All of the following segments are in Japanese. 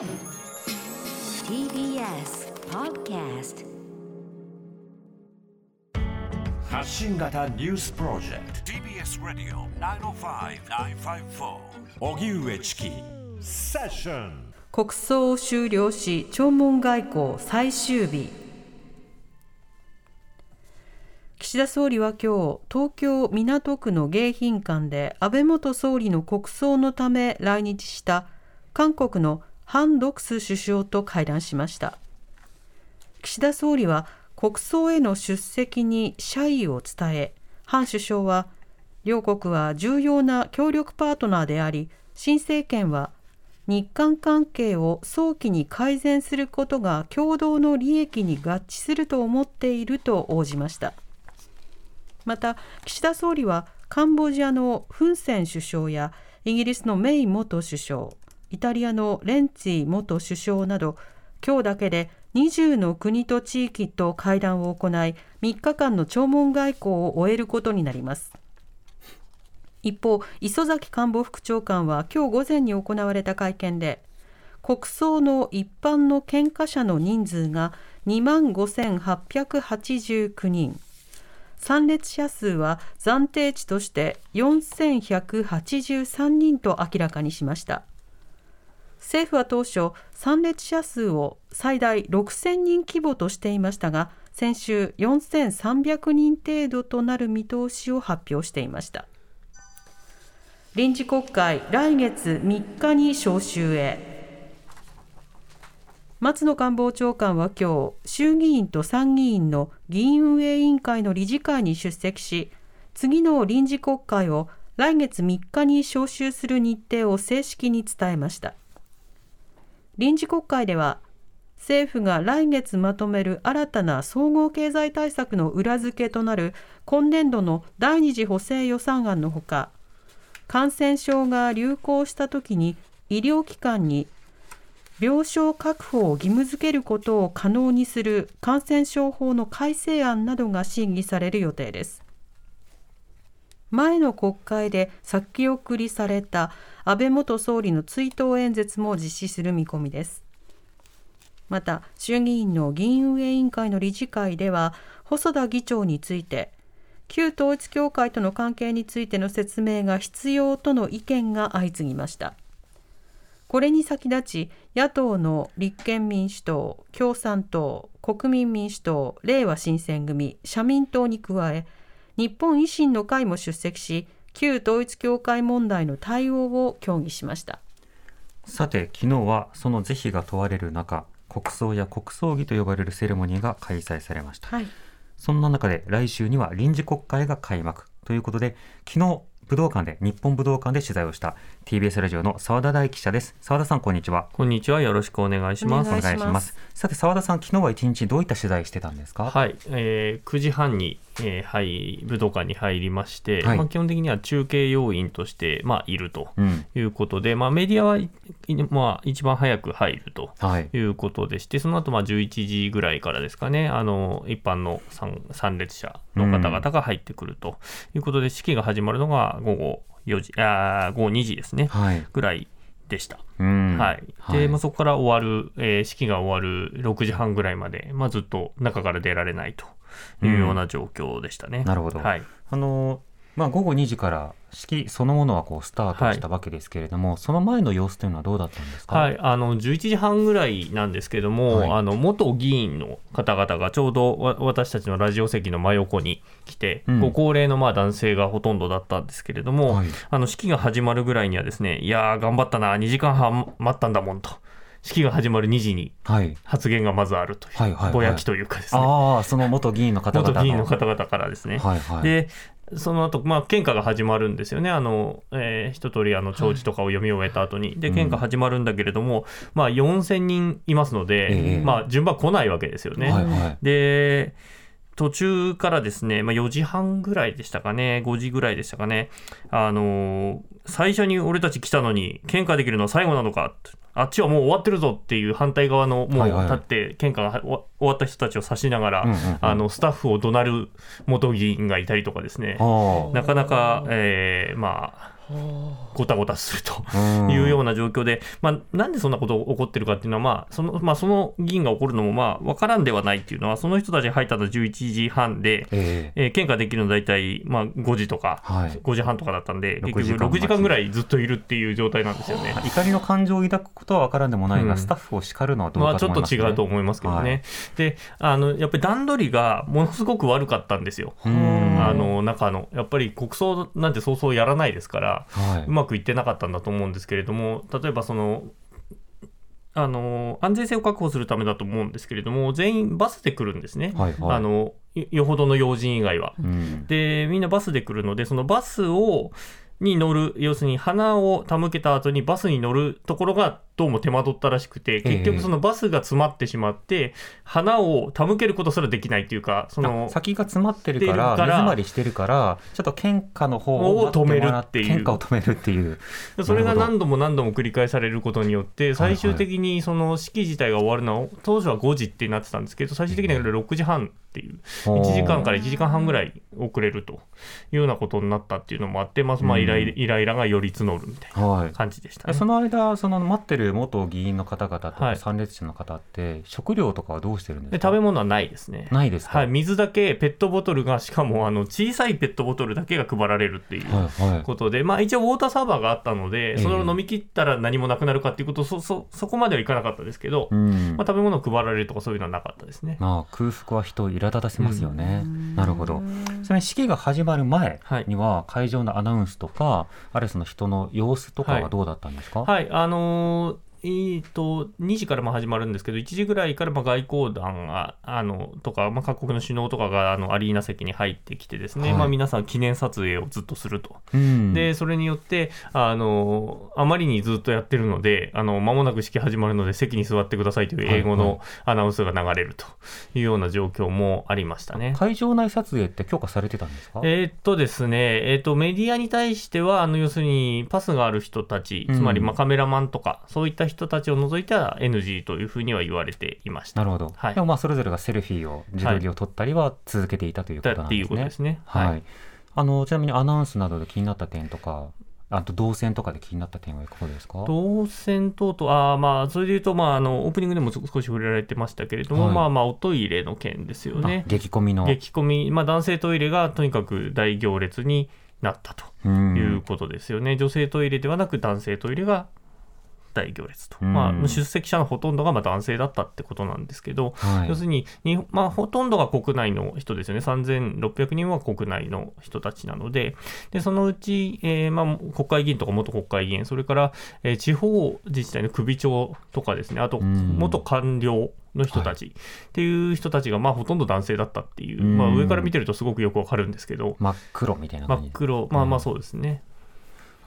TBS Podcast 発信型ニュースプロジェクト。TBS ラディオ905-954おぎゅうえちきセッション国葬を終了し弔問外交最終日。岸田総理は今日東京港区の迎賓館で安倍元総理の国葬のため来日した韓国のハン・ドクス首相と会談しました。岸田総理は国葬への出席に謝意を伝えハン首相は両国は重要な協力パートナーであり新政権は日韓関係を早期に改善することが共同の利益に合致すると思っていると応じました。また岸田総理はカンボジアのフン・セン首相やイギリスのメイ元首相イタリアのレンツィ元首相など今日だけで20の国と地域と会談を行い3日間の弔問外交を終えることになります。一方磯崎官房副長官は今日午前に行われた会見で国葬の一般の献花者の人数が2万5889人。参列者数は暫定値として4183人と明らかにしました。政府は当初参列者数を最大6000人規模としていましたが先週4300人程度となる見通しを発表していました。臨時国会来月3日に召集へ。松野官房長官は今日衆議院と参議院の議員運営委員会の理事会に出席し次の臨時国会を来月3日に召集する日程を正式に伝えました。臨時国会では政府が来月まとめる新たな総合経済対策の裏付けとなる今年度の第二次補正予算案のほか感染症が流行したときに医療機関に病床確保を義務付けることを可能にする感染症法の改正案などが審議される予定です。前の国会で先送りされた安倍元総理の追悼演説も実施する見込みです。また衆議院の議員運営委員会の理事会では細田議長について旧統一教会との関係についての説明が必要との意見が相次ぎました。これに先立ち野党の立憲民主党共産党国民民主党れいわ新選組社民党に加え日本維新の会も出席し旧統一教会問題の対応を協議しました。さて昨日はその是非が問われる中国葬や国葬儀と呼ばれるセレモニーが開催されました、はい、そんな中で来週には臨時国会が開幕ということで昨日武道館で日本武道館で取材をした TBS ラジオの澤田大記者です。澤田さんこんにちは。こんにちは。よろしくお願いします。お願いします。さて澤田さん昨日は一日どういった取材してたんですか？はい、えー、9時半に、えー、はい武道館に入りまして、はい、まあ、基本的には中継要員として、まあ、いるということで、うん、まあ、メディアは、まあ、一番早く入るとい。うことでして、はい、その後まあ11時ぐらいからですかねあの一般の参参列者の方々が入ってくるということで、うん、式が始まるのが午後4時あ午後2時ですね、はい、ぐらいでした。はい。で、まあ、そこから終わる、えー、式が終わる6時半ぐらいまで、まあ、ずっと中から出られないというような状況でしたね。なるほど。はい。あの、まあ、午後2時から式そのものはこうスタートしたわけですけれども、はい、その前の様子というのはどうだったんですか、はい、あの11時半ぐらいなんですけれども、はい、あの元議員の方々がちょうど私たちのラジオ席の真横に来て、うん、ご高齢のまあ男性がほとんどだったんですけれども、はい、あの式が始まるぐらいにはですねいやー頑張ったな2時間半待ったんだもんと。式が始まる2時に発言がまずあるという、はいはいはい、ぼやきというかですね、ああその元議員の方々元議員の方々からですね、はいはい、でその後、まあ、献花が始まるんですよね。あの、えー、一通り、あの、弔辞とかを読み終えた後に。はい、で、献花始まるんだけれども、うん、まあ、4000人いますので、えー、まあ、順番来ないわけですよね。はいはい、で、途中からですね、まあ、4時半ぐらいでしたかね、5時ぐらいでしたかね、あの最初に俺たち来たのに、献花できるのは最後なのか、あっちはもう終わってるぞっていう反対側のもう立って献花が終わった人たちを指しながら、あのスタッフを怒鳴る元議員がいたりとかですね。なかなか、えー、まあごたごたするというような状況で、まあ、なんでそんなことが起こってるかっていうのは、まあそのまあ、その議員が起こるのもまあ分からんではないっていうのは、その人たちが入ったのは11時半で、えー、えー、献花できるの大体まあ5時とか、はい、5時半とかだったんで、結局6時間ぐらいずっといるっていう状態なんですよね。怒りの感情を抱くことは分からんでもないが、うん、スタッフを叱るのはどうかと思います、ね、まあ、ちょっと違うと思いますけどね。はい、であのやっぱり段取りがものすごく悪かったんですよ、あの中の。やっぱり国葬なんてそうそうやらないですから、はい、うまくいってなかったんだと思うんですけれども、例えばその、あの安全性を確保するためだと思うんですけれども、全員バスで来るんですね、はいはい、あのよほどの要人以外は。うん、で、みんなバスで来るので、そのバスをに乗る、要するに花を手向けた後にバスに乗るところがどうも手間取ったらしくて、結局そのバスが詰まってしまって、花を手向けることすらできないというか、その先が詰まってるから、目詰まりしてるから、ちょっと献花の方を止めるっていう。献花を止めるっていう。それが何度も何度も繰り返されることによって、最終的にその式自体が終わるのは、当初は5時ってなってたんですけど、最終的には6時半っていう、1時間から1時間半ぐらい遅れるというようなことになったっていうのもあって、まあ、まあイライライラがより募るみたいな感じでした、ね。はい、その間、その待ってる元議員の方々とか参列者の方って、食料とかはどうしてるんですか？食べ物はないですね。ないですはい、水だけ、ペットボトルが、しかもあの小さいペットボトルだけが配られるっていうことで、はい。はい、まあ、一応、ウォーターサーバーがあったので、それを飲み切ったら何もなくなるかっていうこと、そそそこまではいかなかったですけど、うん、まあ、食べ物を配られるとか、そういうのはなかったですね。まあ、空腹は人を苛立たせますよね。うん、なるほど。それ式が始まる前には、会場のアナウンスとか、あるいはその人の様子とかはどうだったんですか、はい、はい、あのーえーと、2時からも始まるんですけど、1時ぐらいからまあ外交団があのとか、まあ、各国の首脳とかがあのアリーナ席に入ってきて、ですね、はい、まあ、皆さん記念撮影をずっとすると、うん、でそれによってあの、あまりにずっとやってるので、あの間もなく式始まるので、席に座ってくださいという英語のアナウンスが流れるというような状況もありましたね。会場内撮影って許可されてたんですか？えー、っとですね、えー、っとメディアに対しては、あの要するにパスがある人たち、つまりまあカメラマンとか、そういった人たちを除いては NG というふうには言われていました。なるほど。はい、でもまあそれぞれがセルフィーを自撮りを撮ったりは続けていたということなんですね。はい、すね。はい。あのちなみにアナウンスなどで気になった点とかあと動線とかで気になった点はいかがですか？動線等々、あまあ、それでいうと、まあ、あのオープニングでも少し触れられてましたけれども、はい、まあまあ、おトイレの件ですよね。激込みの。激込み、まあ、男性トイレがとにかく大行列になったということですよね。女性トイレではなく男性トイレが大行列と、うん、まあ、出席者のほとんどがまあ男性だったってことなんですけど、はい、要するにに、まあ、ほとんどが国内の人ですよね、3600人は国内の人たちなので、でそのうち、えーまあ、国会議員とか元国会議員、それから、えー、地方自治体の首長とかですね、あと元官僚の人たちっていう人たちがまあほとんど男性だったっていう、まあ、上から見てるとすごくよくわかるんですけど、真っ黒みたいな真っ黒、まあまあそうですね。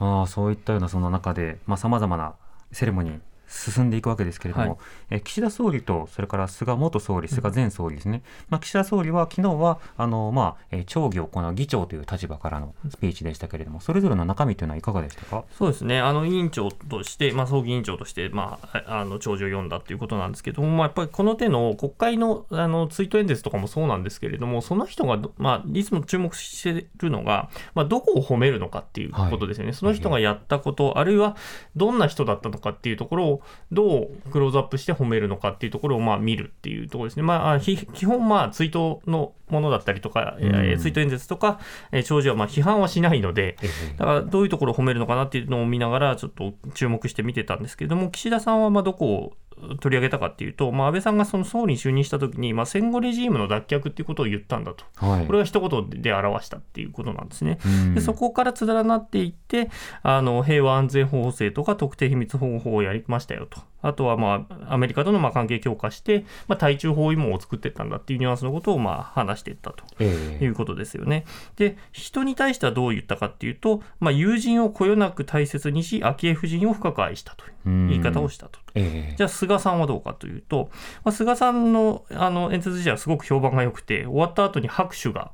ああそういったようなその中でさまざ、まなセレモニー。進んでいくわけですけれども、はい、え岸田総理とそれから菅元総理、菅前総理ですね、うん、まあ、岸田総理は昨日はあのまあ、え町議を行う議長という立場からのスピーチでしたけれども、それぞれの中身というのはいかがでしたか？そうですね、あの委員長として、まあ、葬儀委員長として、まあ、あの弔辞を読んだということなんですけども、まあ、やっぱりこの手の国会のあの追悼演説とかもそうなんですけれども、その人が、まあ、いつも注目しているのが、まあ、どこを褒めるのかっていうことですよね、はい、その人がやったこと、あるいはどんな人だったのかっていうところを、どうクローズアップして褒めるのかっていうところをまあ見るっていうところですね。まあ、基本まあ追悼のものだったりとか、うん、えー、追悼演説とか、えー、長寿はまあ批判はしないので、だからどういうところを褒めるのかなっていうのを見ながらちょっと注目して見てたんですけれども、岸田さんはまあどこを取り上げたかっていうと、まあ、安倍さんがその総理に就任したときに、まあ、戦後レジームの脱却っていうことを言ったんだと、はい、これが一言で表したっていうことなんですね。でそこからつらなっていってあの、平和安全法制とか特定秘密保護法をやりましたよと、あとは、まあ、アメリカとのまあ関係強化して、まあ、対中包囲網を作っていったんだっていうニュアンスのことをまあ話していったということですよね。えー、で、人に対してはどう言ったかっていうと、まあ、友人をこよなく大切にし、昭恵夫人を深く愛したという言い方をしたと。えー、じゃあ、菅さんはどうかというと、まあ、菅さんのあの演説自体はすごく評判が良くて、終わった後に拍手が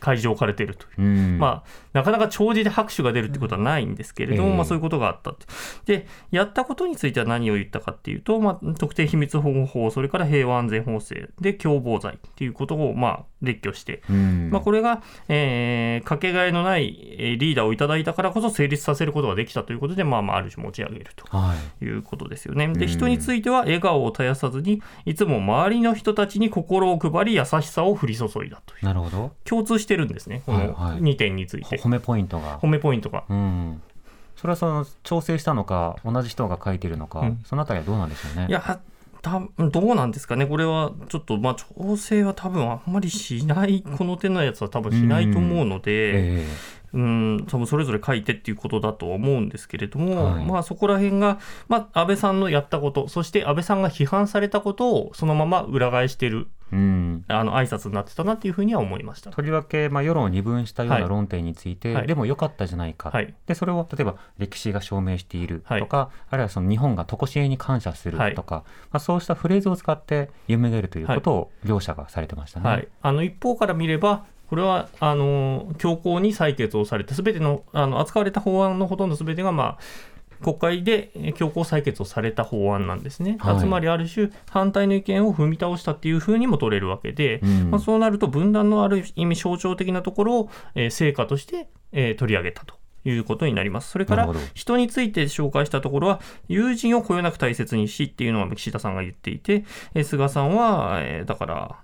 会場を置かれているという、うん、まあ、なかなか弔辞で拍手が出るってことはないんですけれども、えー、まあ、そういうことがあったでやったことについては何を言ったかっていうと、まあ、特定秘密保護法それから平和安全法制で共謀罪っていうことをまあ列挙して、うん、まあ、これが、えー、かけがえのないリーダーをいただいたからこそ成立させることができたということで、まあ、まあある種持ち上げるとい。うことですよね。はい、で人については笑顔を絶やさずにいつも周りの人たちに心を配り優しさを降り注いだという。なるほど。共通してるんですね。この2点について、はいはい、褒めポイントが。褒めポイントが、うん、それはその調整したのか同じ人が書いてるのか、うん、そのあたりはどうなんでしょうね。いやたどうなんですかね、これはちょっと、まあ、調整は多分あんまりしない、この手のやつは多分しないと思うので、えうん多分それぞれ書いてっていうことだと思うんですけれども、はい、まあ、そこら辺が、まあ、安倍さんのやったことそして安倍さんが批判されたことをそのまま裏返してる、うん、あの挨拶になってたなっていうふうには思いました。とりわけ、まあ、世論を二分したような論点について、はい、でも良かったじゃないか、はい、でそれを例えば歴史が証明しているとか、あるいはその日本が常しえに感謝するとか、まあ、そうしたフレーズを使って読み上げるということを両者がされてましたね。あの一方から見ればこれはあの強行に採決をされて、すべてのあの扱われた法案のほとんどすべてが、まあ、国会で強行採決をされた法案なんですね、はい、つまりある種、反対の意見を踏み倒したっていうふうにも取れるわけで、うん、まあ、そうなると、分断のある意味、象徴的なところを、えー、成果として、えー、取り上げたと。いうことになります。それから人について紹介したところは、友人をこよなく大切にしっていうのは岸田さんが言っていて、菅さんは、えー、だから、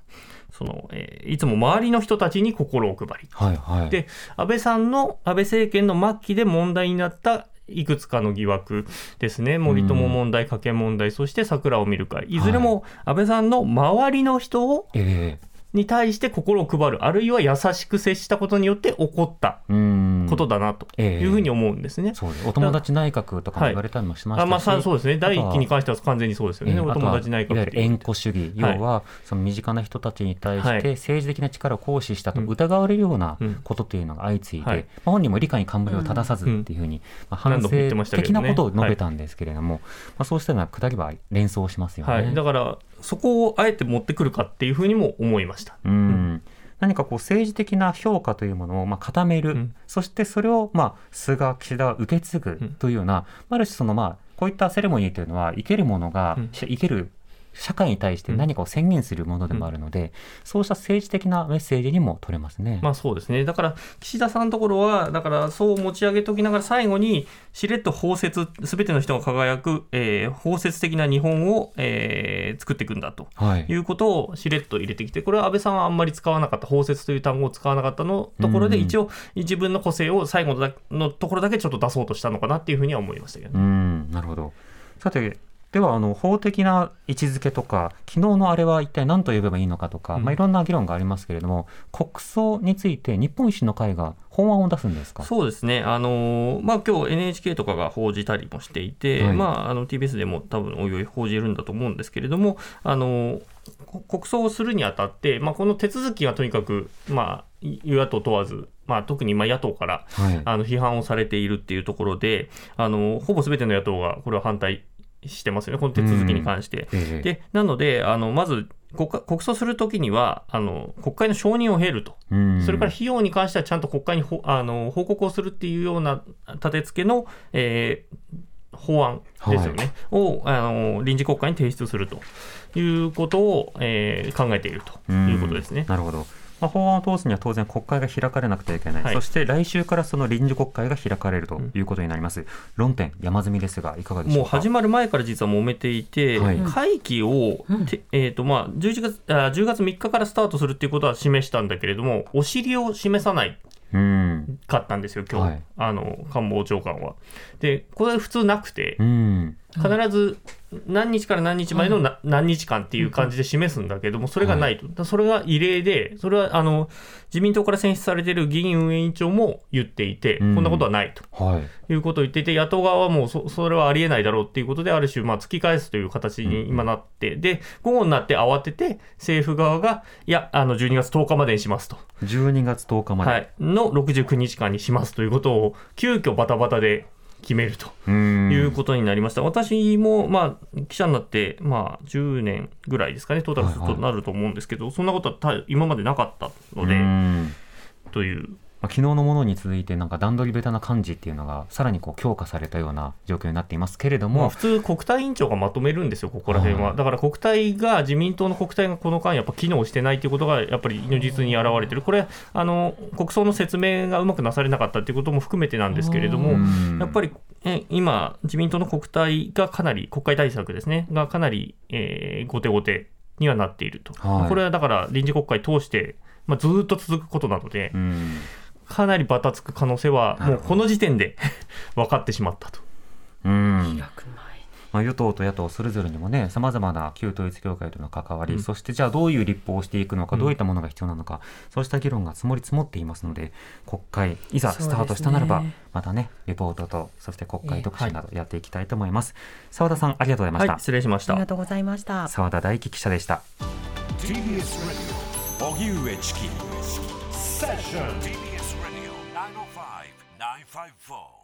その、えー、いつも周りの人たちに心を配り、はいはい、で安倍さんの安倍政権の末期で問題になったいくつかの疑惑ですね、森友問題、加計問題、そして桜を見る会、いずれも安倍さんの周りの人を、えーに対して心を配る、あるいは優しく接したことによって起こったことだなというふうに思うんですね。そうお友達内閣とかも言われたりもしましたし、はい、あまあ、そうですね、第一期に関しては完全にそうですよね、えー、お友達内閣いわゆる縁故主義、要はその身近な人たちに対して政治的な力を行使したと疑われるようなことというのが相次いで、本人も理解に冠を正さずっていうふうに、まあ、反省的なことを述べたんですけれども、まあ、そうしたようなくだりは連想しますよね。はい、だからそこをあえて持ってくるかっていうふうにも思いました。うん、何かこう政治的な評価というものをまあ固める、うん、そしてそれをまあ菅、岸田は受け継ぐというような、うん、ある種そのまあこういったセレモニーというのは生けるものが、うん、生ける社会に対して何かを宣言するものでもあるので、うん、そうした政治的なメッセージにも取れますね。まあそうですね。だから岸田さんのところは、だからそう持ち上げときながら最後にしれっと包摂、すべての人が輝く、えー、包摂的な日本を、えー、作っていくんだと、はい、いうことをしれっと入れてきて、これは安倍さんはあんまり使わなかった、包摂という単語を使わなかったのところで、一応自分の個性を最後のところだけちょっと出そうとしたのかなっていうふうには思いましたけど、ね、うん。なるほど。さてではあの法的な位置づけとか昨日のあれは一体何と呼べばいいのかとか、うん、まあ、いろんな議論がありますけれども国葬について日本維新の会が法案を出すんですか？そうですね、あのまあ今日 NHK とかが報じたりもしていて、はい、まあ、あの TBS でも多分おいおい報じるんだと思うんですけれども、あの国葬をするにあたって、まあ、この手続きがとにかく、まあ、与野党問わず、まあ、特にまあ野党から、はい、あの批判をされているっていうところで、あのほぼすべての野党がこれは反対してますよね、この手続きに関して。うん、でなのであの、まず国国葬するときにはあの、国会の承認を経ると、うん、それから費用に関してはちゃんと国会にほあの報告をするっていうような立て付けの、えー、法案ですよね、はい、をあの臨時国会に提出するということを、えー、考えているということですね。なるほどまあ、法案を通すには当然国会が開かれなくてはいけない、はい、そして来週からその臨時国会が開かれるということになります、うん、論点、山積みですが、いかがでしょうもう始まる前から実は揉めていて、はい、会期を、うん、えーとまあ、11月あ10月3日からスタートするということは示したんだけれども、お尻を示さないかったんですよ、今日、はい、あの官房長官は。で、これ普通なくて、必ず何日から何日までのな、何日間っていう感じで示すんだけども、それがないと、それが異例で、それはあの自民党から選出されている議院運営委員長も言っていて、こんなことはないと、い、うことを言っていて、野党側はもうそそれはありえないだろうっていうことで、ある種、まあ、突き返すという形に今なって、で午後になって慌てて、政府側が、いや、あの12月10日までにしますと。12月10日まで、はい、の69日間にしますということを、急遽バタバタで決めるということになりました。私も、まあ、記者になって、まあ、10年ぐらいですかね、トータルとなると思うんですけど、はいはい、そんなことは今までなかったので、というまあ、昨日のものに続いてなんか段取りベタな感じっていうのがさらにこう強化されたような状況になっていますけれども、まあ、普通国対委員長がまとめるんですよここら辺は、だから国対が自民党の国対がこの間やっぱ機能してないということがやっぱり如実に表れてる。これあの国葬の説明がうまくなされなかったということも含めてなんですけれどもやっぱりえ今自民党の国対がかなり国会対策ですねがかなり、えー、後手後手にはなっていると、はい、これはだから臨時国会通して、まあ、ずっと続くことなので。かなりばたつく可能性は、もうこの時点で 分かってしまったと。うん。まあ、与党と野党それぞれにもねさまざまな旧統一教会との関わり、うん、そしてじゃあどういう立法をしていくのか、どういったものが必要なのか、そうした議論が積もり積もっていますので国会いざスタートしたならば、ね、またねレポートとそして国会特集などやっていきたいと思います。澤、はい、田さんありがとうございました、はい、失礼しました。ありがとうございました。澤田大樹記者でした。TBS ラジオ荻上チキセッション five four.